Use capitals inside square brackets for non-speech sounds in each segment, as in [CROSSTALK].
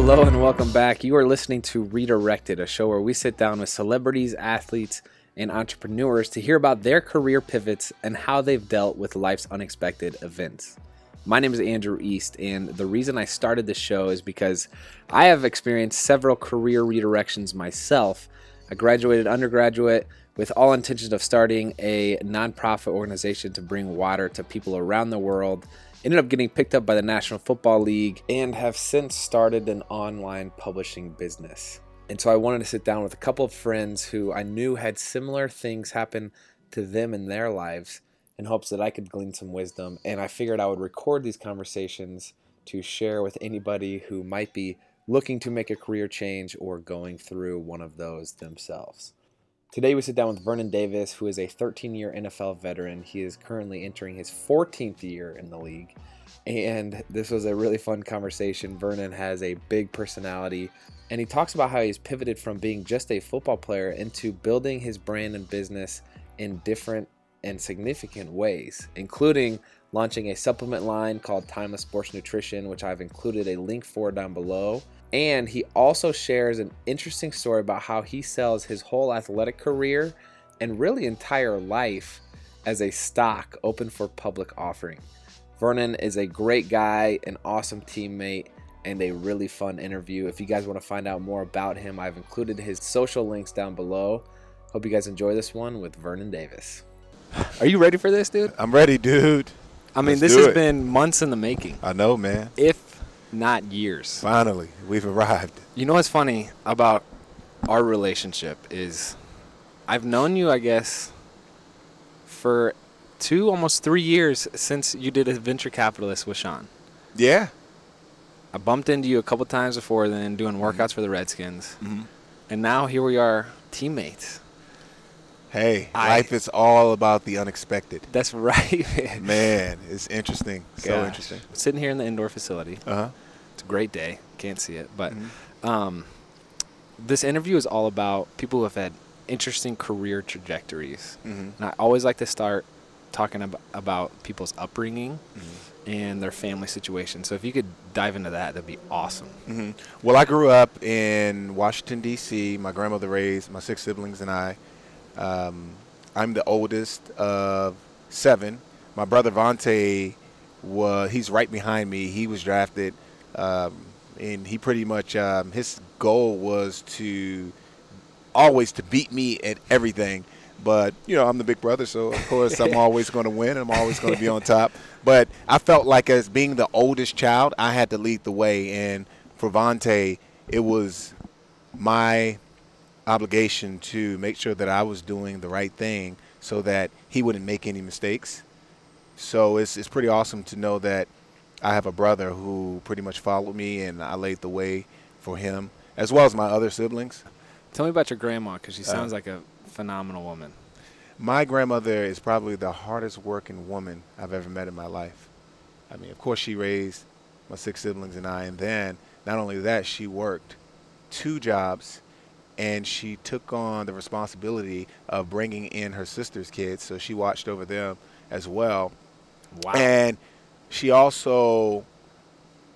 Hello and welcome back. You are listening to Redirected, a show where we sit down with celebrities, athletes, and entrepreneurs to hear about their career pivots and how they've dealt with life's unexpected events. My name is Andrew East, and the reason I started this show is because I have experienced several career redirections myself. I graduated undergraduate with all intentions of starting a nonprofit organization to bring water to people around the world. Ended up getting picked up by the National Football League and have since started an online publishing business. And so I wanted to sit down with a couple of friends who I knew had similar things happen to them in their lives in hopes that I could glean some wisdom. And I figured I would record these conversations to share with anybody who might be looking to make a career change or going through one of those themselves. Today we sit down with Vernon Davis, who is a 13 year NFL veteran. He is currently entering his 14th year in the league. And this was a really fun conversation. Vernon has a big personality, and he talks about how he's pivoted from being just a football player into building his brand and business in different and significant ways, including launching a supplement line called Timeless Sports Nutrition, which I've included a link for down below. And he also shares an interesting story about how he sells his whole athletic career and really entire life as a stock open for public offering. Vernon is a great guy, an awesome teammate, and a really fun interview. If you guys want to find out more about him, I've included his social links down below. Hope you guys enjoy this one with Vernon Davis. Are you ready for this, dude? I'm ready, dude. I mean, Let's this has it. been months in the making, I know, man. if not years. Finally, we've arrived. You know what's funny about our relationship is I've known you, I guess, for two, almost three years since you did a venture capitalist with Shawn. Yeah. I bumped into you a couple times before then doing workouts mm-hmm. for the Redskins. Mm-hmm. And now here we are, teammates. Hey, I- life is all about the unexpected. That's right, [LAUGHS] man. Man, it's interesting. So Gosh. interesting. Sitting here in the indoor facility. Uh huh. It's a great day. Can't see it, but Mm-hmm. um, this interview is all about people who have had interesting career trajectories. Mhm. And I always like to start talking ab- about people's upbringing Mm-hmm. and their family situation. So if you could dive into that, that'd be awesome. hmm Well, I grew up in Washington D.C. My grandmother raised my six siblings and I. Um, I'm the oldest of seven. My brother Vontae was he's right behind me. He was drafted, um, and he pretty much um, his goal was to always to beat me at everything. But you know, I'm the big brother, so of course I'm [LAUGHS] always going to win. I'm always going to be on top. But I felt like as being the oldest child, I had to lead the way. And for Vontae, it was my obligation to make sure that I was doing the right thing so that he wouldn't make any mistakes. So it's it's pretty awesome to know that I have a brother who pretty much followed me and I laid the way for him as well as my other siblings. Tell me about your grandma, because she Uh, sounds like a phenomenal woman. My grandmother is probably the hardest working woman I've ever met in my life. I mean, of course, she raised my six siblings and I, and then not only that, she worked two jobs and she took on the responsibility of bringing in her sister's kids. So she watched over them as well. Wow. And she also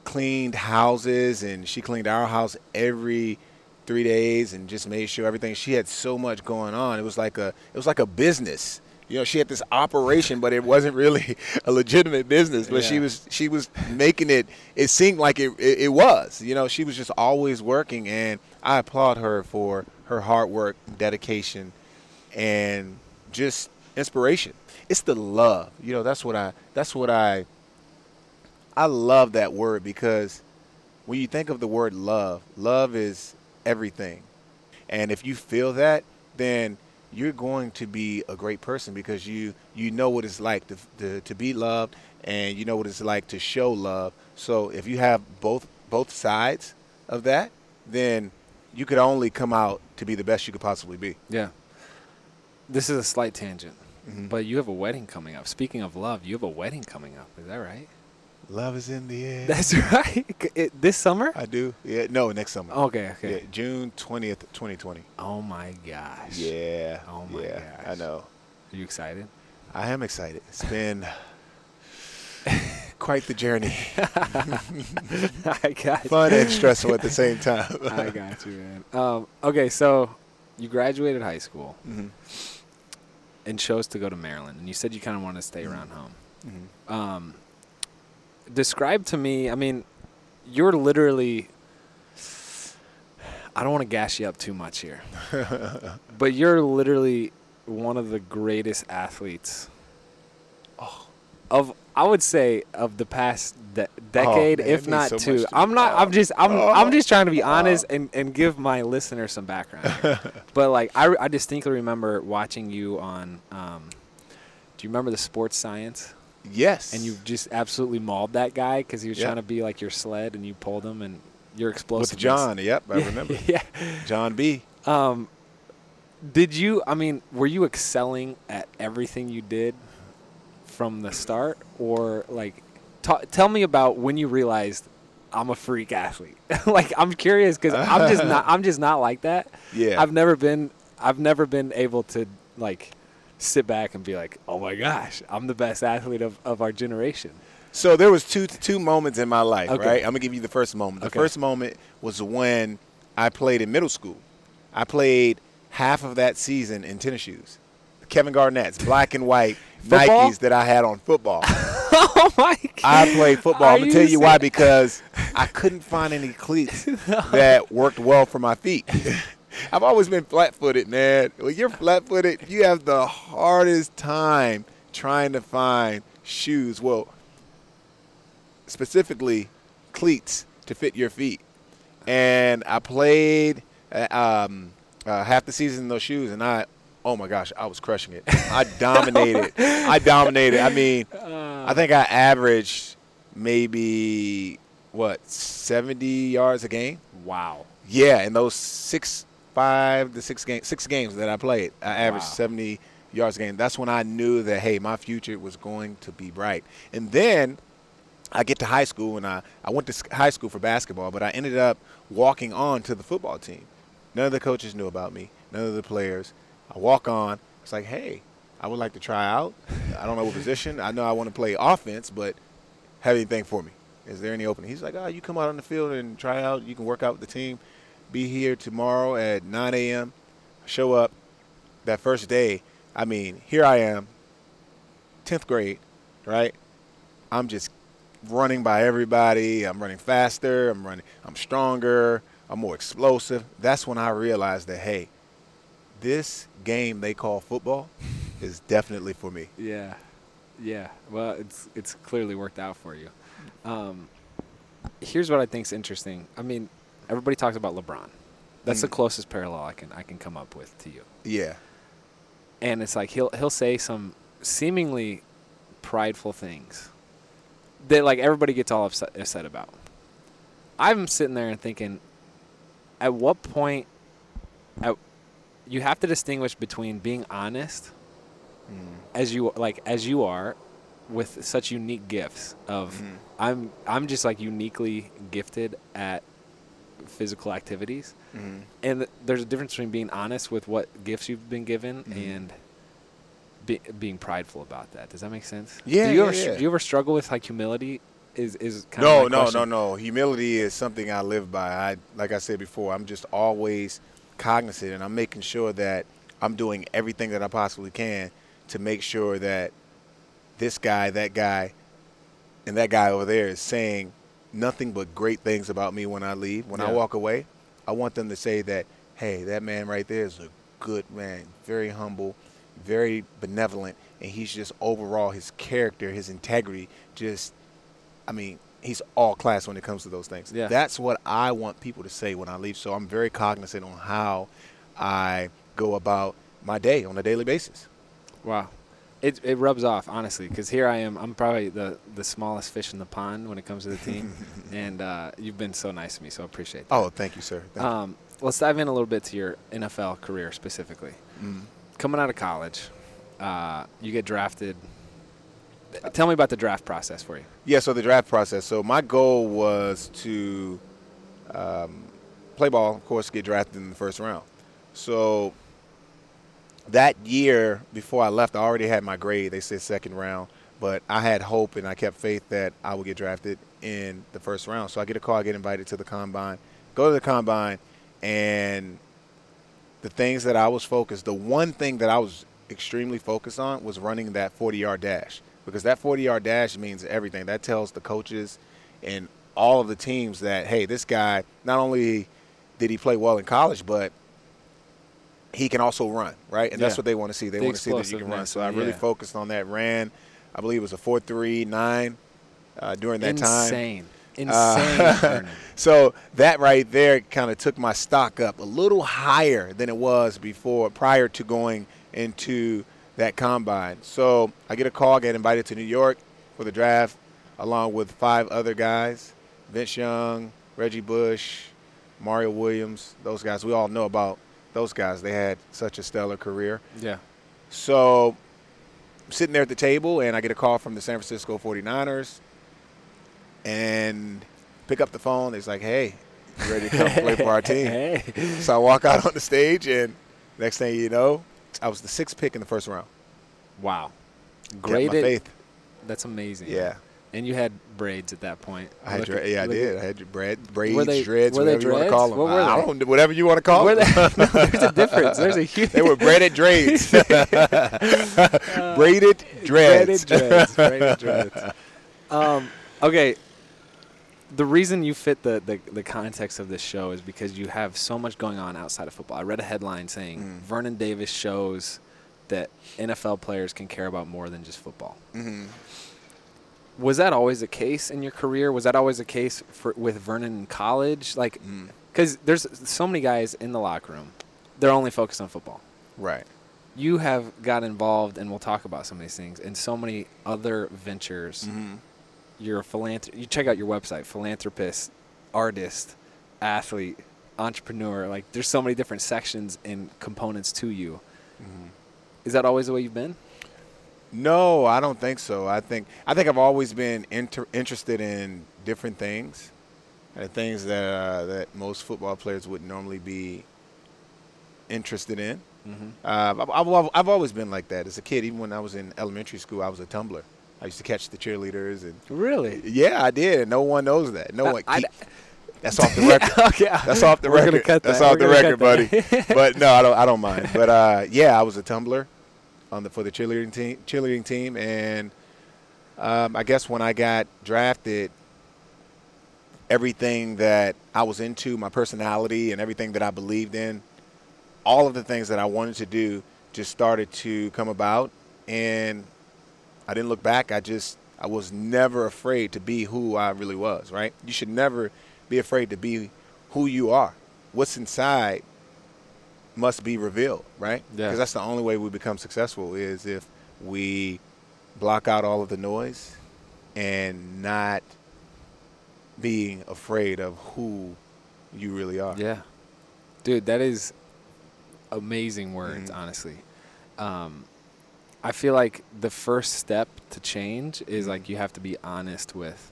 cleaned houses and she cleaned our house every three days and just made sure everything she had so much going on it was like a it was like a business you know she had this operation but it wasn't really [LAUGHS] a legitimate business but she was she was making it it seemed like it, it it was you know she was just always working and i applaud her for her hard work dedication and just inspiration. It's the love you know that's what i that's what i i love that word because when you think of the word love love is everything. And if you feel that then you're going to be a great person because you you know what it's like to, to, to be loved and you know what it's like to show love so if you have both both sides of that then you could only come out to be the best you could possibly be yeah. This is a slight tangent, Mhm. but you have a wedding coming up. Speaking of love, you have a wedding coming up. Is that right? Love is in the air That's [LAUGHS] right. It, this summer? i do yeah no next summer Okay, okay. yeah june 20th 2020 Oh my gosh. yeah Oh my yeah i know Are you excited? I am excited. It's been [LAUGHS] quite the journey. [LAUGHS] I got Fun and stressful at the same time. I got you, man. Um, okay, so you graduated high school Mhm. and chose to go to Maryland, and you said you kind of wanted to stay around home. Mhm. Um, describe to me. I mean, you're literally. I don't want to gas you up too much here, [LAUGHS] but you're literally one of the greatest athletes. Oh. Of I would say of the past de- decade, man, if not so two. I'm not. I'm just. I'm. Oh. I'm just trying to be [LAUGHS] honest and, and give my listener some background. [LAUGHS] but like, I, I distinctly remember watching you on. Um, do you remember the sports science? Yes. And you just absolutely mauled that guy because he was Yeah. trying to be like your sled, and you pulled him, and you're explosive. with John. Yep, I [LAUGHS] remember. yeah. John B. Um, did you? I mean, were you excelling at everything you did from the start, or like, ta- tell me about when you realized I'm a freak athlete? [LAUGHS] like, I'm curious because I'm just not. [LAUGHS] I'm just not like that. Yeah. I've never been. I've never been able to like sit back and be like, oh my gosh, I'm the best athlete of, of our generation. So there was two two moments in my life, Okay. right? I'm gonna give you the first moment. The Okay. first moment was when I played in middle school. I played half of that season in tennis shoes, Kevin Garnett's black and white [LAUGHS] Football? Nikes that I had on football. [LAUGHS] oh my god! I played football. Are I'm gonna tell you why because I couldn't find any cleats [LAUGHS] that worked well for my feet. [LAUGHS] I've always been flat-footed, man. When you're flat-footed, you have the hardest time trying to find shoes. Well, specifically cleats to fit your feet. And I played uh, um, uh, half the season in those shoes, and I, oh my gosh, I was crushing it. I [LAUGHS] dominated. I dominated. I mean, I think I averaged maybe what 70 yards a game. Wow. Yeah, in those six, five to six games, six games that I played, I averaged Wow. 70 yards a game. That's when I knew that hey, my future was going to be bright. And then I get to high school, and I I went to high school for basketball, but I ended up walking on to the football team. None of the coaches knew about me. None of the players. I walk on. It's like, hey, I would like to try out. I don't know what position. I know I want to play offense, but have anything for me? Is there any opening? He's like, oh, you come out on the field and try out. You can work out with the team. Be here tomorrow at 9 a.m. Show up that first day. I mean, here I am, 10th grade, right? I'm just running by everybody. I'm running faster. I'm running. I'm stronger. I'm more explosive. That's when I realized that, hey, this game they call football [LAUGHS] is definitely for me. Yeah, yeah. Well, it's it's clearly worked out for you. Um, here's what I think's interesting. I mean, everybody talks about LeBron. That's the Mm. closest parallel I can I can come up with to you. Yeah. And it's like he'll he'll say some seemingly prideful things that like everybody gets all upset, upset about. I'm sitting there and thinking, at what point, at, you have to distinguish between being honest as you like as you are with such unique gifts of Mhm. I'm I'm just like uniquely gifted at physical activities Mhm. and th- there's a difference between being honest with what gifts you've been given Mhm. and be, being prideful about that does that make sense Yeah, do you yeah, ever yeah. do you ever struggle with like humility is is kind no, of no, question. no, no. Humility is something I live by. I, like I said before, I'm just always cognizant, and I'm making sure that I'm doing everything that I possibly can to make sure that this guy, that guy, and that guy over there is saying nothing but great things about me when I leave. When I walk away, I want them to say that, hey, that man right there is a good man, very humble, very benevolent, and he's just overall his character, his integrity, just I mean, he's all class when it comes to those things. Yeah. That's what I want people to say when I leave. So I'm very cognizant on how I go about my day on a daily basis. Wow. It, it rubs off, honestly, because here I am. I'm probably the, the smallest fish in the pond when it comes to the team. [LAUGHS] and uh, you've been so nice to me, so I appreciate that. Oh, thank you, sir. Thank Um, let's dive in a little bit to your NFL career specifically. Mm. Coming out of college, uh, you get drafted. Tell me about the draft process for you. Yeah, so the draft process. So my goal was to um, play ball, of course, get drafted in the first round. So that year before I left, I already had my grade. They said second round. but I had hope and I kept faith that I would get drafted in the first round. So I get a call, I get invited to the combine, go to the combine, and the things that I was focused, the one thing that I was extremely focused on was running that 40 yard dash because that 40 yard dash means everything. That tells the coaches and all of the teams that, hey, this guy, not only did he play well in college, but he can also run, right? And that's what they want to see. They The want to see that you can run. So I really yeah. focused on that. Ran, I believe it was a 4 3 9 uh, during that time. Insane. Insane. [LAUGHS] Uh, so that right there kind of took my stock up a little higher than it was before, prior to going into that combine. So I get a call, get invited to New York for the draft, along with five other guys: Vince Young, Reggie Bush, Mario Williams. Those guys, we all know about those guys. They had such a stellar career. yeah. So I'm sitting there at the table, and I get a call from the San Francisco 49ers and pick up the phone. It's like, hey, you ready to come play for our [LAUGHS] team? Hey. So I walk out on the stage, and next thing you know, I was the sixth pick in the first round. Wow. Great. faith. That's amazing. Yeah. And you had braids at that point. I had at- yeah, I did. I had braids, Were they- dreads, whatever you want to call them. What I don't, whatever you want to call Were them. they, no, [LAUGHS] there's a difference. There's a huge. they were [LAUGHS] braided dreads. braided dreads. Braided dreads. Braided dreads. [LAUGHS] Um, okay. The reason you fit the, the, the context of this show is because you have so much going on outside of football. I read a headline saying Mm. Vernon Davis shows that NFL players can care about more than just football. Mhm. Was that always the case in your career? Was that always the case for with Vernon in college? Like, Mm. because there's so many guys in the locker room, they're only focused on football. Right. You have got involved, and we'll talk about some of these things, in so many other ventures. Mhm. You're a philanthrop. You check out your website, philanthropist, artist, athlete, entrepreneur. Like, there's so many different sections and components to you. Mhm. Is that always the way you've been? No, I don't think so. I think I think I've always been inter- interested in different things, and things that uh, that most football players would normally be interested in. Mm-hmm. Uh, I've, I've, I've always been like that as a kid. Even when I was in elementary school, I was a tumbler. I used to catch the cheerleaders, and Really? yeah, I did. And no one knows that. No Uh, one. Keep- that's off the record. [LAUGHS] okay. That's off the We're record. Gonna That's off the We're record, buddy. but no, I don't. I don't mind. But uh, yeah, I was a tumbler on the for the cheerleading team. Cheerleading team, and um, I guess when I got drafted, everything that I was into, my personality, and everything that I believed in, all of the things that I wanted to do, just started to come about, and I didn't look back. I just I was never afraid to be who I really was. Right? You should never be afraid to be who you are. What's inside must be revealed, right? Yeah. Because that's the only way we become successful is if we block out all of the noise and not being afraid of who you really are. Yeah. Dude, that is amazing words, Mhm. honestly. Um, I feel like the first step to change is Mhm. like you have to be honest with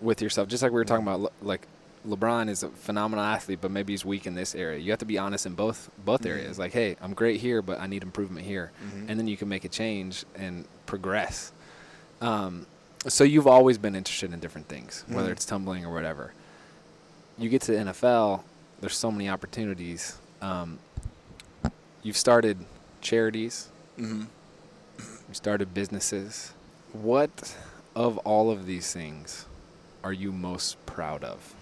with yourself. Just like we were talking about like LeBron is a phenomenal athlete, but maybe he's weak in this area. You have to be honest in both both Mhm. areas. Like, hey, I'm great here, but I need improvement here. Mhm. And then you can make a change and progress. Um, so you've always been interested in different things, whether Mhm. it's tumbling or whatever. You get to the NFL, there's so many opportunities. Um, you've started charities, Mhm. you started businesses. What of all of these things are you most proud of?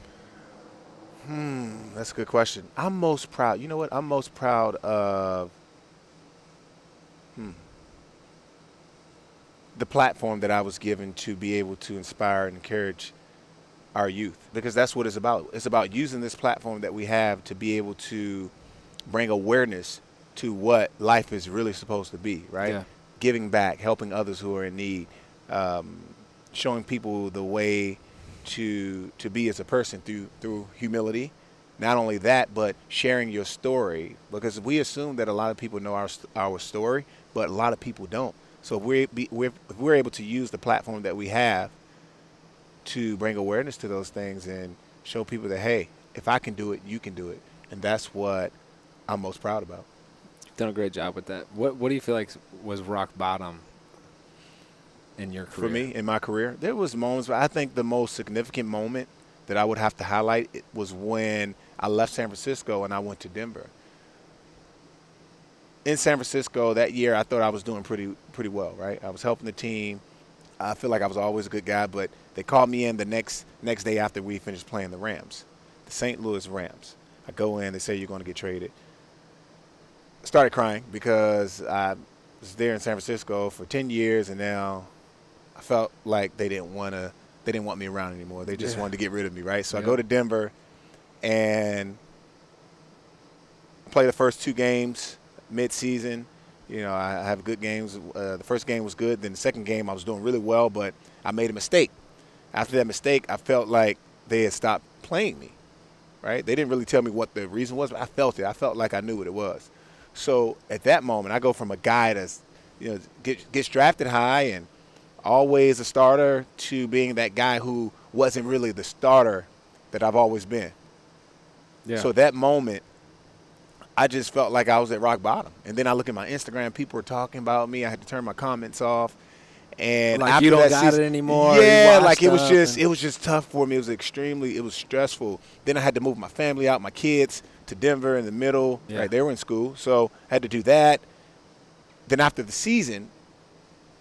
Hmm, that's a good question. I'm most proud. You know what? I'm most proud of hmm, the platform that I was given to be able to inspire and encourage our youth because that's what it's about. It's about using this platform that we have to be able to bring awareness to what life is really supposed to be, right? Yeah. Giving back, helping others who are in need, um, showing people the way to to be as a person through through humility. Not only that, but sharing your story because we assume that a lot of people know our our story, but a lot of people don't. So if we're, we're if we're able to use the platform that we have to bring awareness to those things and show people that hey, if I can do it, you can do it, and that's what I'm most proud about. You've done a great job with that. What What do you feel like was rock bottom in your career? for me in my career. There was moments, but I think the most significant moment that I would have to highlight was when I left San Francisco and I went to Denver. In San Francisco that year, I thought I was doing pretty pretty well. Right, I was helping the team. I feel like I was always a good guy, but they called me in the next next day after we finished playing the Rams, the St. Louis Rams. I go in, they say you're going to get traded. Started crying because I was there in San Francisco for 10 years, and now I felt like they didn't want to. They didn't want me around anymore. They just Yeah. wanted to get rid of me, right? So I go to Denver, and play the first two games mid-season. You know, I I have good games. Uh, the first game was good. Then the second game, I was doing really well, but I made a mistake. After that mistake, I felt like they had stopped playing me. Right? They didn't really tell me what the reason was, but I felt it. I felt like I knew what it was. So at that moment, I go from a guy that's, you know, get, gets drafted high and always a starter to being that guy who wasn't really the starter that I've always been. Yeah. So that moment, I just felt like I was at rock bottom. And then I look at my Instagram, people were talking about me. I had to turn my comments off. And Like, you don't got season, it anymore, Yeah, like it was just it was just tough for me. It was extremely it was stressful. Then I had to move my family out, my kids to Denver in the middle. Yeah. Right, they were in school, so I had to do that. Then after the season,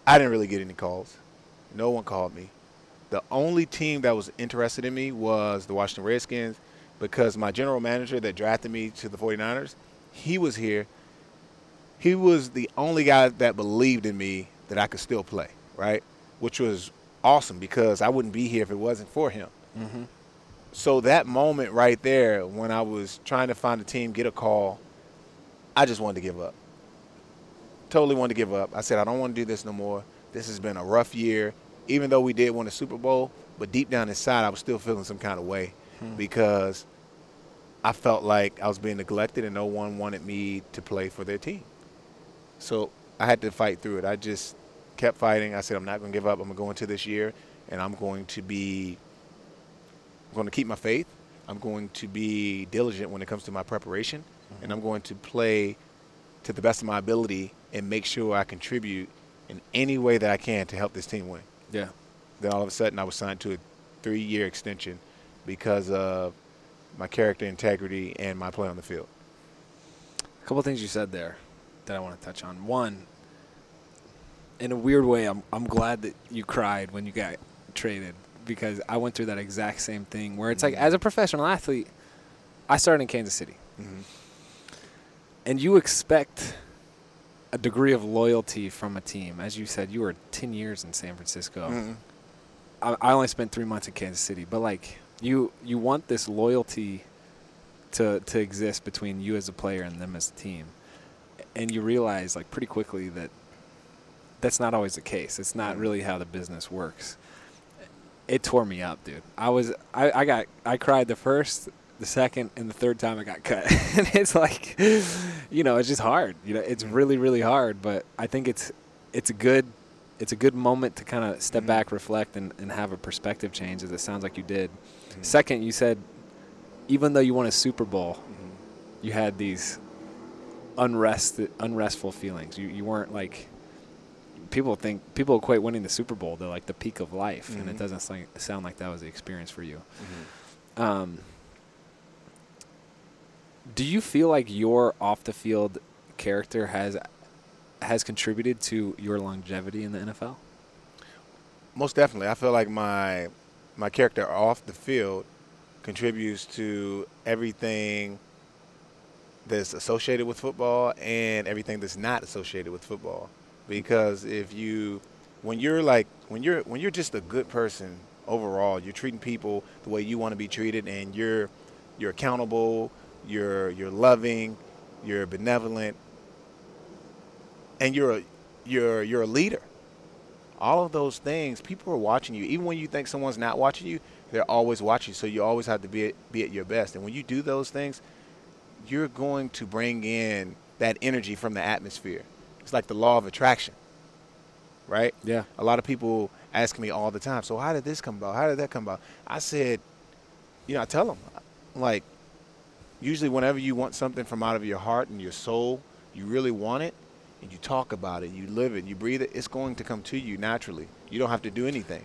I didn't really get any calls. No one called me. The only team that was interested in me was the Washington Redskins because my general manager that drafted me to the 49ers, he was here. He was the only guy that believed in me that I could still play, right? Which was awesome because I wouldn't be here if it wasn't for him. Mhm. So that moment right there, when I was trying to find a team, get a call, I just wanted to give up. Totally wanted to give up. I said, I don't want to do this no more. This has been a rough year, even though we did win a Super Bowl. But deep down inside, I was still feeling some kind of way hmm. because I felt like I was being neglected and no one wanted me to play for their team. So I had to fight through it. I just kept fighting. I said, I'm not going to give up. I'm going to go into this year and I'm going to be I'm going to keep my faith. I'm going to be diligent when it comes to my preparation, and hmm. I'm going to play to the best of my ability and make sure I contribute in any way that I can to help this team win. Yeah. Then all of a sudden, I was signed to a three-year extension because of my character integrity and my play on the field. A couple things you said there that I want to touch on. One, in a weird way, I'm I'm glad that you cried when you got traded because I went through that exact same thing where it's like as a professional athlete, I started in Kansas City. Mhm. And you expect a degree of loyalty from a team. As you said, you were 10 years in San Francisco. Mhm. I, I only spent three months in Kansas City, but like you, you want this loyalty to to exist between you as a player and them as a team, and you realize like pretty quickly that that's not always the case. It's not really how the business works. It tore me up, dude. I was I, I got I cried the first, the second, and the third time I got cut, [LAUGHS] and it's like, you know, it's just hard. You know, it's really really hard. But I think it's it's a good it's a good moment to kind of step Mhm. back, reflect, and, and have a perspective change. As it sounds like you did. Second, you said even though you won a Super Bowl, you had these unrest unrestful feelings. You you weren't like people think people equate winning the Super Bowl to like the peak of life, and it Mhm. doesn't sound, sound like that was the experience for you. Um, do you feel like your off the field character has has contributed to your longevity in the NFL? Most definitely. I feel like my my character off the field contributes to everything that's associated with football and everything that's not associated with football. Because if you when you're like when you're when you're just a good person overall, you're treating people the way you want to be treated and you're you're accountable, you're you're loving, you're benevolent, and you're a you're you're a leader all of those things, people are watching you. Even when you think someone's not watching you, they're always watching. So you always have to be at, be at your best. And when you do those things, you're going to bring in that energy from the atmosphere. It's like the law of attraction, right? Yeah. A lot of people ask me all the time, so how did this come about? How did that come about? I said, you know, I tell them, like, usually whenever you want something from out of your heart and your soul, you really want it, and you talk about it, you live it, you breathe it, it's going to come to you naturally. You don't have to do anything.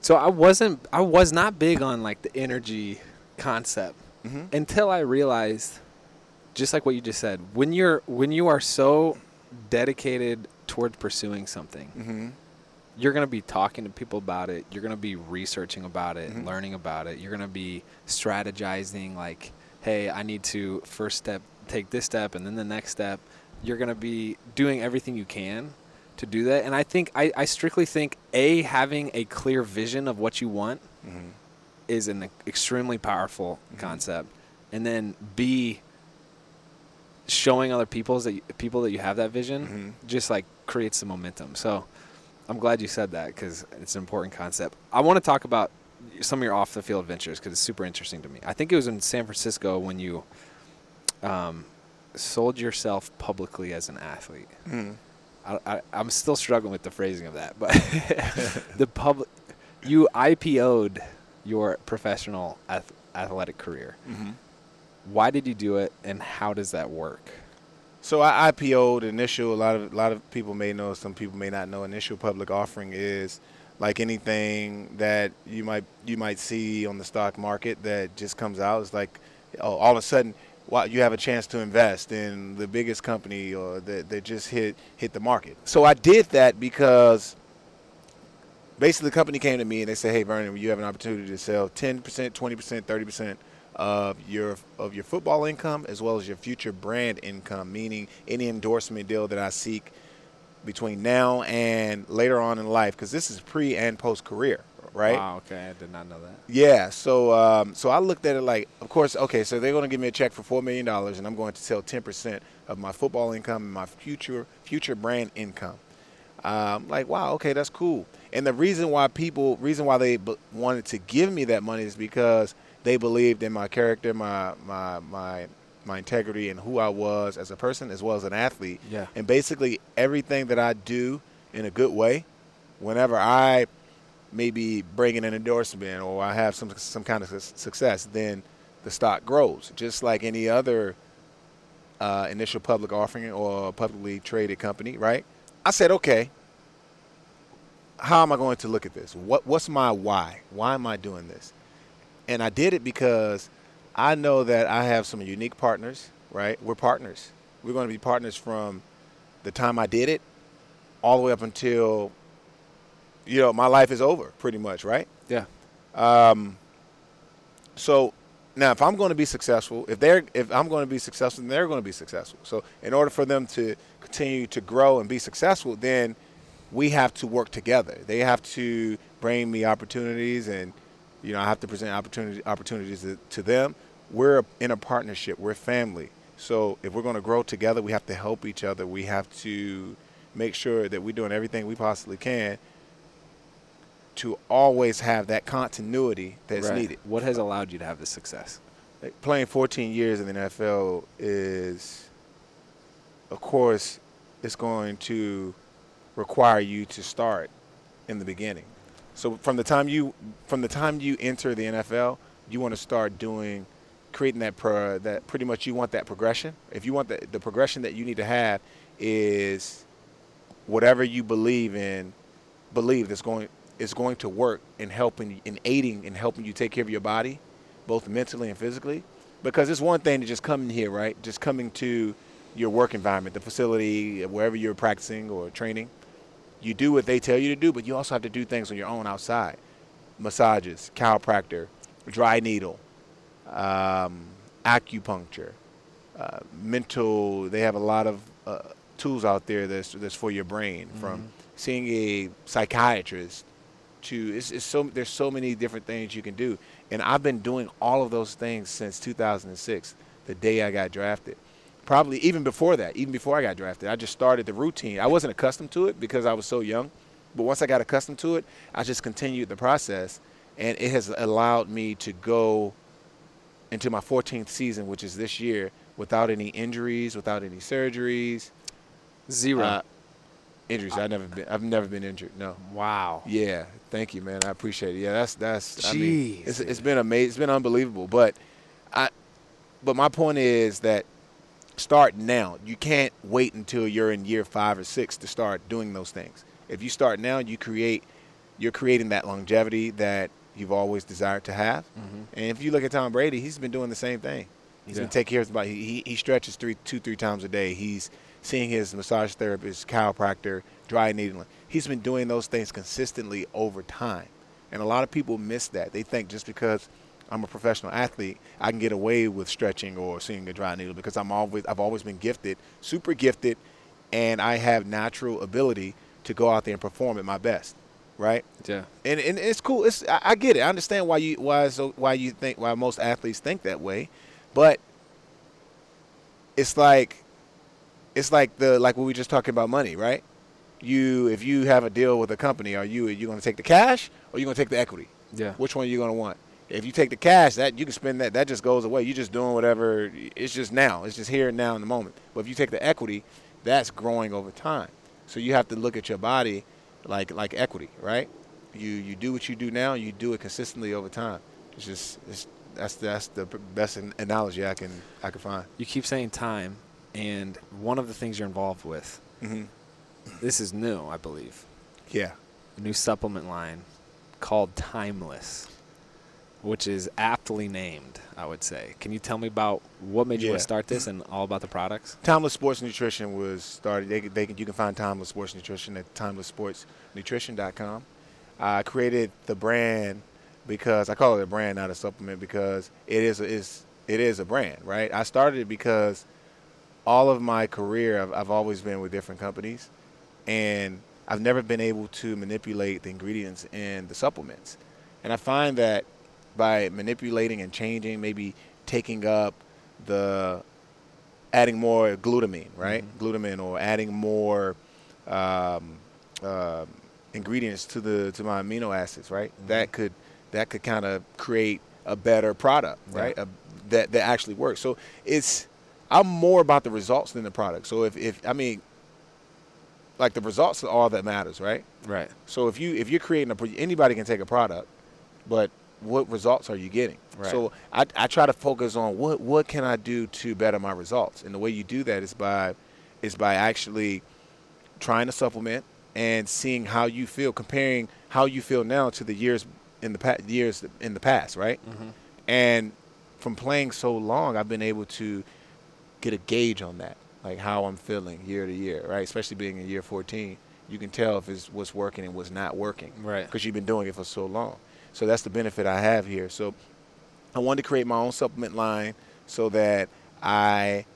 So I wasn't I was not big on like the energy concept Mhm. until I realized just like what you just said, when you're when you are so dedicated towards pursuing something, Mm-hmm. you're going to be talking to people about it, you're going to be researching about it, Mhm. learning about it, you're going to be strategizing like, hey, I need to first step take this step and then the next step. You're going to be doing everything you can to do that. And I think I, I strictly think a having a clear vision of what you want Mm-hmm. is an extremely powerful concept, and then B, showing other people's that people that you have that vision Mhm. just like creates some momentum. So I'm glad you said that because it's an important concept. I want to talk about some of your off the field ventures because it's super interesting to me. I think it was in San Francisco when you um, sold yourself publicly as an athlete. Mm-hmm. I, I, I'm still struggling with the phrasing of that, but [LAUGHS] the [LAUGHS] public, you IPO'd your professional ath- athletic career. Mm-hmm. Why did you do it, and how does that work? So I IPO'd initial. A lot of a lot of people may know. Some people may not know. Initial public offering is like anything that you might you might see on the stock market that just comes out. It's like oh, all of a sudden, you have a chance to invest in the biggest company or that that just hit hit the market. So I did that because basically the company came to me and they said, "Hey, Vernon, you have an opportunity to sell 10%, 20%, 30% of your of your football income as well as your future brand income, meaning any endorsement deal that I seek between now and later on in life, because this is pre and post career, right? Wow, okay, I did not know that. Yeah, so um, so I looked at it like, of course, okay, so they're going to give me a check for four million dollars, and I'm going to sell ten percent of my football income and my future future brand income. Um, like, wow, okay, that's cool. And the reason why people, reason why they b- wanted to give me that money is because they believed in my character, my my my my integrity, and who I was as a person as well as an athlete. Yeah. And basically everything that I do in a good way, whenever I maybe bring in an endorsement or I have some some kind of success, then the stock grows, just like any other uh, initial public offering or publicly traded company, right? I said, okay, how am I going to look at this? What what's my why? Why am I doing this? And I did it because I know that I have some unique partners, right? We're partners. We're going to be partners from the time I did it all the way up until you know my life is over, pretty much, right? Yeah. Um, so now, if I'm going to be successful, if they're if I'm going to be successful, then they're going to be successful. So in order for them to continue to grow and be successful, then we have to work together. They have to bring me opportunities, and you know I have to present opportunities opportunities to, to them. We're in a partnership. We're family. So if we're going to grow together, we have to help each other. We have to make sure that we're doing everything we possibly can to always have that continuity that's Right. needed. What has allowed you to have this success? Like, playing 14 years in the NFL is, of course, it's going to require you to start in the beginning. So from the time you from the time you enter the NFL, you want to start doing creating that pro, that pretty much you want that progression. If you want the the progression that you need to have is whatever you believe in, believe that's going is going to work in helping in aiding in helping you take care of your body, both mentally and physically. Because it's one thing to just come in here, right? Just coming to your work environment, the facility, wherever you're practicing or training. You do what they tell you to do, but you also have to do things on your own outside. Massages, chiropractor, dry needle, um, acupuncture, uh, mental. They have a lot of uh, tools out there that's that's for your brain. From seeing a psychiatrist to it's, it's so there's so many different things you can do. And I've been doing all of those things since 2006, the day I got drafted. Probably even before that, even before I got drafted, I just started the routine. I wasn't accustomed to it because I was so young, but once I got accustomed to it, I just continued the process, and it has allowed me to go into my 14th season, which is this year, without any injuries, without any surgeries. Zero. Uh, injuries. I've never been. I've never been injured. No. wow. Yeah, thank you, man. I appreciate it. Yeah, that's that's. I mean, it's, it's been amazing. It's been unbelievable. But I, but my point is that start now. You can't wait until you're in year five or six to start doing those things. If you start now, you create, you're creating that longevity that you've always desired to have. Mm-hmm. And if you look at Tom Brady, he's been doing the same thing. He's Yeah. been taking care of his body. He, he stretches three, two, three times a day. He's seeing his massage therapist, chiropractor, dry needling. He's been doing those things consistently over time. And a lot of people miss that. They think just because I'm a professional athlete, I can get away with stretching or seeing a dry needle because I'm always I've always been gifted, super gifted, and I have natural ability to go out there and perform at my best. Right? Yeah. and, and it's cool. It's I, I get it. I understand why you why so why you think why most athletes think that way, but it's like it's like the like what we just talking about money, right? You if you have a deal with a company, are you you going to take the cash or you going to take the equity? Yeah. Which one are you going to want? If you take the cash, that you can spend that. That just goes away. You're just doing whatever. It's just now. It's just here and now in the moment. But if you take the equity, that's growing over time. So you have to look at your body like like equity, right? You you do what you do now. You do it consistently over time. It's just it's, that's that's the best analogy I can I can find. You keep saying time, and one of the things you're involved with, hmm this is new, I believe. Yeah. A new supplement line called Timeless, which is aptly named, I would say. Can you tell me about what made you want Yeah. to start this and all about the products? Timeless Sports Nutrition was started. They, they can, you can find Timeless Sports Nutrition at timelesssportsnutrition.com. I created the brand because I call it a brand, not a supplement, because it is a, is it is a brand, right? I started it because all of my career I've, I've always been with different companies, and I've never been able to manipulate the ingredients in the supplements. And I find that by manipulating and changing, maybe taking up the adding more glutamine, right? Glutamine, or adding more um, uh, ingredients to the to my amino acids, right? That could that could kind of create a better product, Yeah. right? A, that that actually works. So it's I'm more about the results than the product. So if if I mean, like the results are all that matters, right? Right. So if you if you're creating a anybody can take a product, but what results are you getting? Right. So I, I try to focus on what what can I do to better my results, and the way you do that is by is by actually trying to supplement and seeing how you feel, comparing how you feel now to the years in the past years in the past, right? Mhm. And from playing so long, I've been able to get a gauge on that, like how I'm feeling year to year, right? Especially being in year 14, you can tell if it's what's working and what's not working, Right. Because you've been doing it for so long. So that's the benefit I have here. So I wanted to create my own supplement line so that I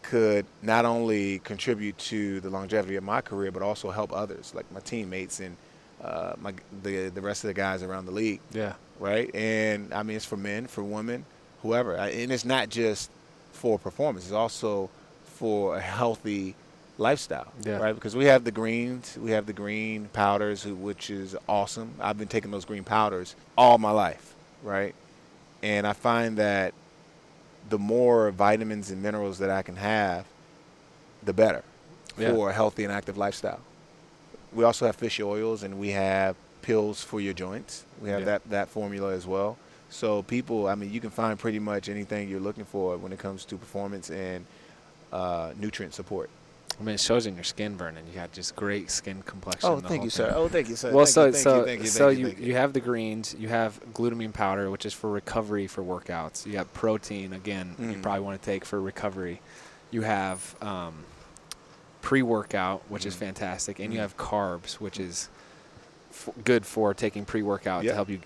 could not only contribute to the longevity of my career, but also help others, like my teammates and uh, my the the rest of the guys around the league Yeah. right? And I mean, it's for men, for women, whoever. I- And it's not just for performance; it's also for a healthy lifestyle, Yeah. right? Because we have the greens, we have the green powders, which is awesome. I've been taking those green powders all my life, right? And I find that the more vitamins and minerals that I can have, the better Yeah. for a healthy and active lifestyle. We also have fish oils and we have pills for your joints. We have Yeah. that, that formula as well. So people, I mean, you can find pretty much anything you're looking for when it comes to performance and uh, nutrient support. I mean, it shows in your skin, burning. You got just great skin complexion. Oh, thank you, thing. sir. Oh, thank you, sir. Well, Thank so you, thank so you, you, so you thank you have the greens, you have glutamine powder, which is for recovery for workouts. You have protein again. You Mhm. probably want to take for recovery. You have um, pre-workout, which is Mhm. fantastic, and you Mhm. have carbs, which is f- good for taking pre-workout Yeah. to help you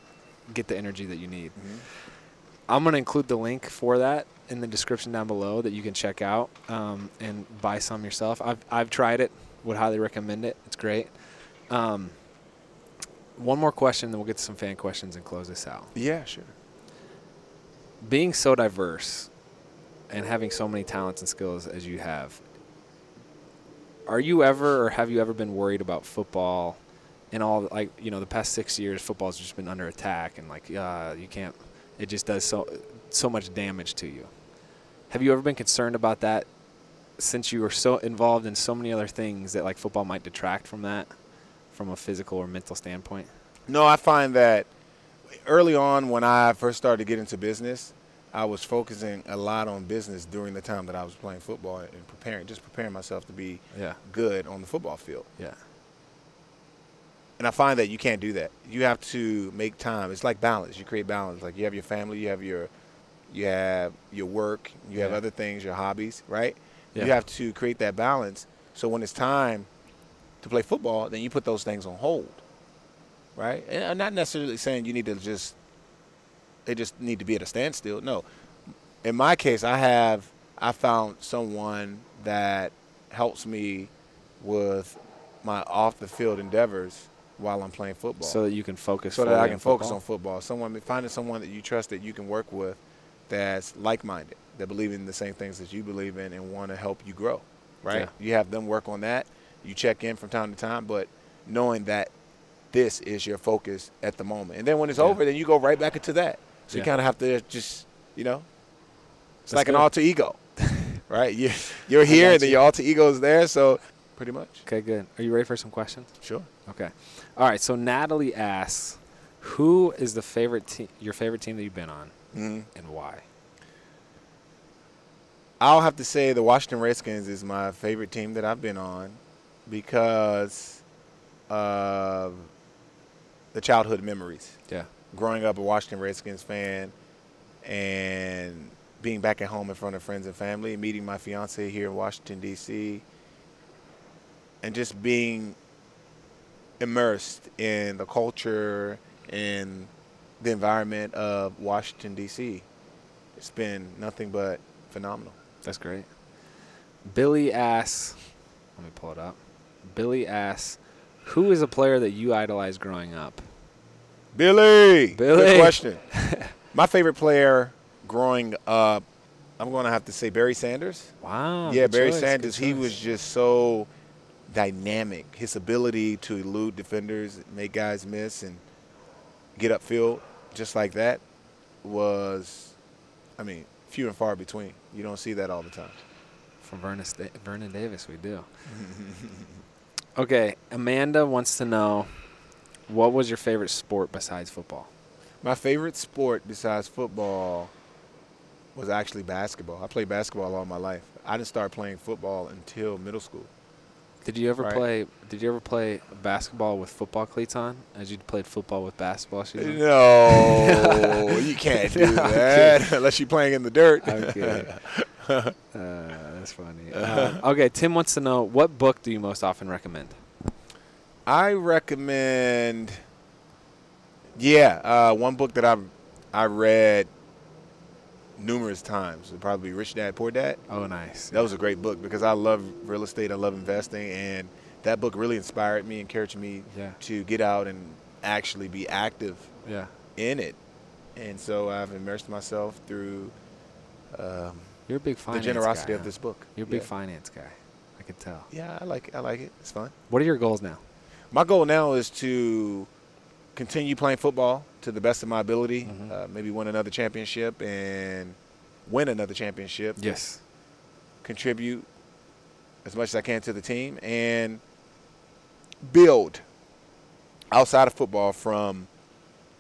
get the energy that you need. Mhm. I'm going to include the link for that in the description down below that you can check out um, and buy some yourself. I've, I've tried it, would highly recommend it. It's great. Um, one more question, then we'll get to some fan questions and close this out. Yeah, sure. Being so diverse and having so many talents and skills as you have, are you ever or have you ever been worried about football and all like you know the past six years football's just been under attack and like uh, you can't it just does so so much damage to you have you ever been concerned about that since you were so involved in so many other things that like football might detract from that from a physical or mental standpoint No, I find that early on when I first started to get into business, I was focusing a lot on business during the time that I was playing football and preparing, just preparing myself to be Yeah. good on the football field. Yeah. And I find that you can't do that. You have to make time. It's like balance. You create balance. Like you have your family, you have your, you have your work, you have other things, your hobbies, right? Yeah. You have to create that balance. So when it's time to play football, then you put those things on hold, right? And I'm not necessarily saying you need to just, they just need to be at a standstill. No, in my case, I have I found someone that helps me with my off the field endeavors while I'm playing football, So that you can focus. so that I can focus football? on football. Someone finding someone that you trust that you can work with, that's like-minded, that believe in the same things that you believe in and want to help you grow. Right? Yeah. You have them work on that. You check in from time to time, but knowing that this is your focus at the moment, and then when it's Yeah. over, then you go right back into that. So Yeah. you kind of have to just, you know, it's That's like an alter ego, [LAUGHS] right? You, you're here, got and then your alter ego is there. So pretty much, Okay, good. Are you ready for some questions? sure. Okay. All right. So Natalie asks, "Who is the favorite team? Your favorite team that you've been on, hmm and why?" I'll have to say the Washington Redskins is my favorite team that I've been on because of the childhood memories. Yeah. Growing up a Washington Redskins fan and being back at home in front of friends and family, meeting my fiance here in Washington, D.C., and just being immersed in the culture and the environment of Washington, D.C. It's been nothing but phenomenal. That's great. Billy asks, let me pull it up. Billy asks, "Who is a player that you idolized growing up?" Billy. Billy. Good question. [LAUGHS] My favorite player growing up, I'm going to have to say Barry Sanders. Wow. yeah, Barry choice, Sanders. He was just so dynamic. His ability to elude defenders, make guys miss, and get upfield just like that was, I mean, few and far between. You don't see that all the time. from Vernon, Sta- Vernon Davis. We do. [LAUGHS] okay, Amanda wants to know, what was your favorite sport besides football? My favorite sport besides football was actually basketball. I played basketball all my life. I didn't start playing football until middle school. Did you ever Right. play? Did you ever play basketball with football cleats on, as you played football with basketball shoes? on? No, you can't do [LAUGHS] No, that [LAUGHS] unless you're playing in the dirt. Okay. [LAUGHS] uh, that's funny. Uh, okay, Tim wants to know what book do you most often recommend? I recommend, yeah, uh, one book that I've I read numerous times probably Rich Dad Poor Dad. Oh, nice. That was a great book because I love real estate, I love investing, and that book really inspired me, and encouraged me Yeah. to get out and actually be active yeah. in it. And so I've immersed myself through um, You're a big the generosity guy, of huh? this book. You're a big yeah. finance guy. I can tell. Yeah, I like it. I like it. It's fun. What are your goals now? My goal now is to continue playing football to the best of my ability. Mhm. Uh, maybe win another championship and win another championship. Yes. Contribute as much as I can to the team and build outside of football from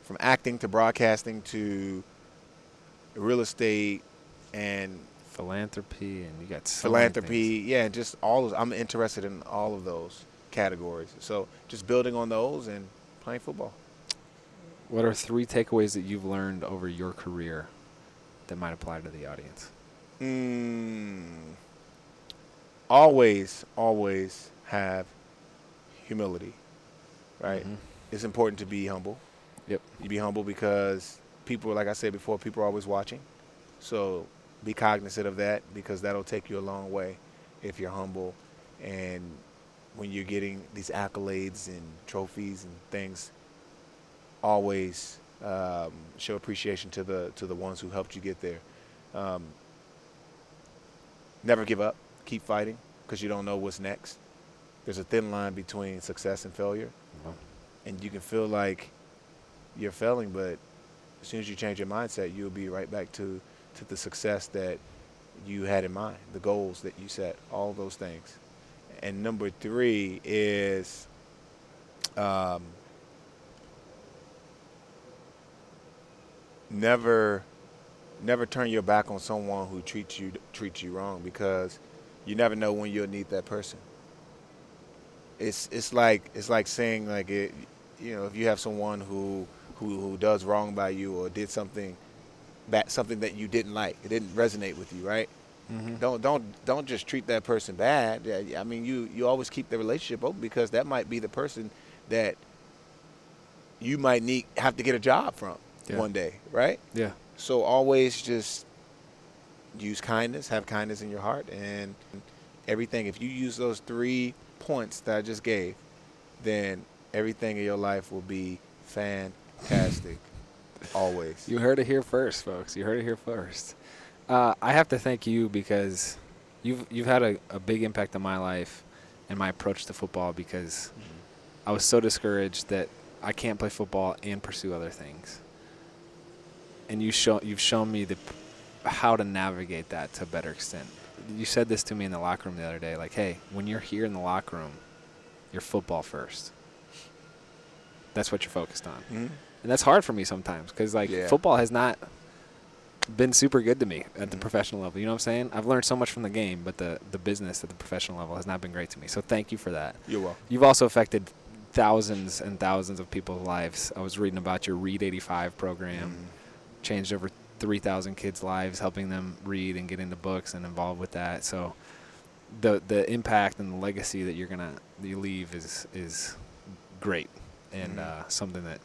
from acting to broadcasting to real estate and Philanthropy, and you got so philanthropy. Yeah, just all. Of, I'm interested in all of those categories. So just building on those and playing football. What are three takeaways that you've learned over your career that might apply to the audience? Mm, always, always have humility. Right. Mhm. It's important to be humble. Yep. You be humble because people, like I said before, people are always watching. So be cognizant of that because that'll take you a long way if you're humble and when you're getting these accolades and trophies and things. Always um, show appreciation to the to the ones who helped you get there. Um, never give up. Keep fighting because you don't know what's next. There's a thin line between success and failure Well, and you can feel like you're failing, but as soon as you change your mindset, you'll be right back to, to the success that you had in mind, the goals that you set, all those things. And number three is um, never, never turn your back on someone who treats you treats you wrong because you never know when you'll need that person. It's it's like it's like saying like it, you know if you have someone who who who does wrong by you or did something bad something that you didn't like it didn't resonate with you right mm-hmm. don't don't don't just treat that person bad I mean you you always keep the relationship open because that might be the person that you might need have to get a job from yeah. one day right yeah so always just use kindness, have kindness in your heart, and everything. If you use those three points that I just gave, then everything in your life will be fantastic. [LAUGHS] always. You heard it here first, folks. You heard it here first. Uh, I have to thank you because you've you've had a, a big impact on my life and my approach to football because mm-hmm. I was so discouraged that I can't play football and pursue other things and you show you've shown me the how to navigate that to a better extent. You said this to me in the locker room the other day, like, "Hey, when you're here in the locker room, you're football first. That's what you're focused on." Mm-hmm. And that's hard for me sometimes because like yeah. football has not been super good to me at mm-hmm. the professional level. You know what I'm saying? I've learned so much from the game, but the the business at the professional level has not been great to me. So thank you for that. You're welcome. You've also affected thousands and thousands of people's lives. I was reading about your Read 85 program. Mm-hmm changed over 3,000 kids' lives, helping them read and get into books and involved with that. So the the impact and the legacy that you're gonna you leave is is great and mm-hmm. uh, something that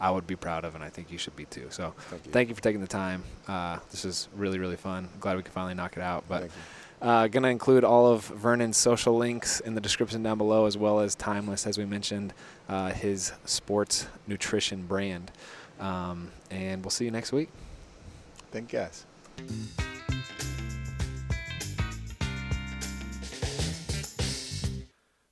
I would be proud of, and I think you should be too. So thank you, thank you for taking the time. Uh, this is really really fun. Glad we could finally knock it out. But uh, gonna include all of Vernon's social links in the description down below, as well as Timeless, as we mentioned, uh, his sports nutrition brand. Um, and we'll see you next week. Thank you guys.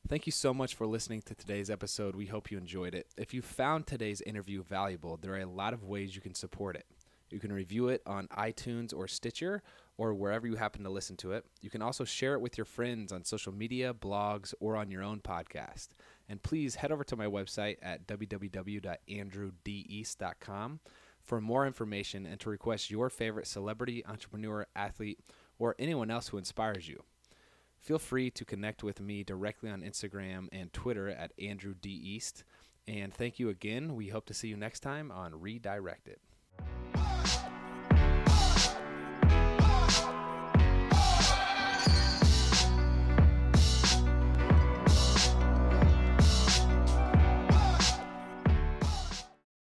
Thank you so much for listening to today's episode. We hope you enjoyed it. If you found today's interview valuable, there are a lot of ways you can support it. You can review it on iTunes or Stitcher or wherever you happen to listen to it. You can also share it with your friends on social media, blogs, or on your own podcast. And please head over to my website at www.andrewdeast.com for more information and to request your favorite celebrity, entrepreneur, athlete, or anyone else who inspires you. Feel free to connect with me directly on Instagram and Twitter at Andrew D. East. And thank you again. We hope to see you next time on Redirected.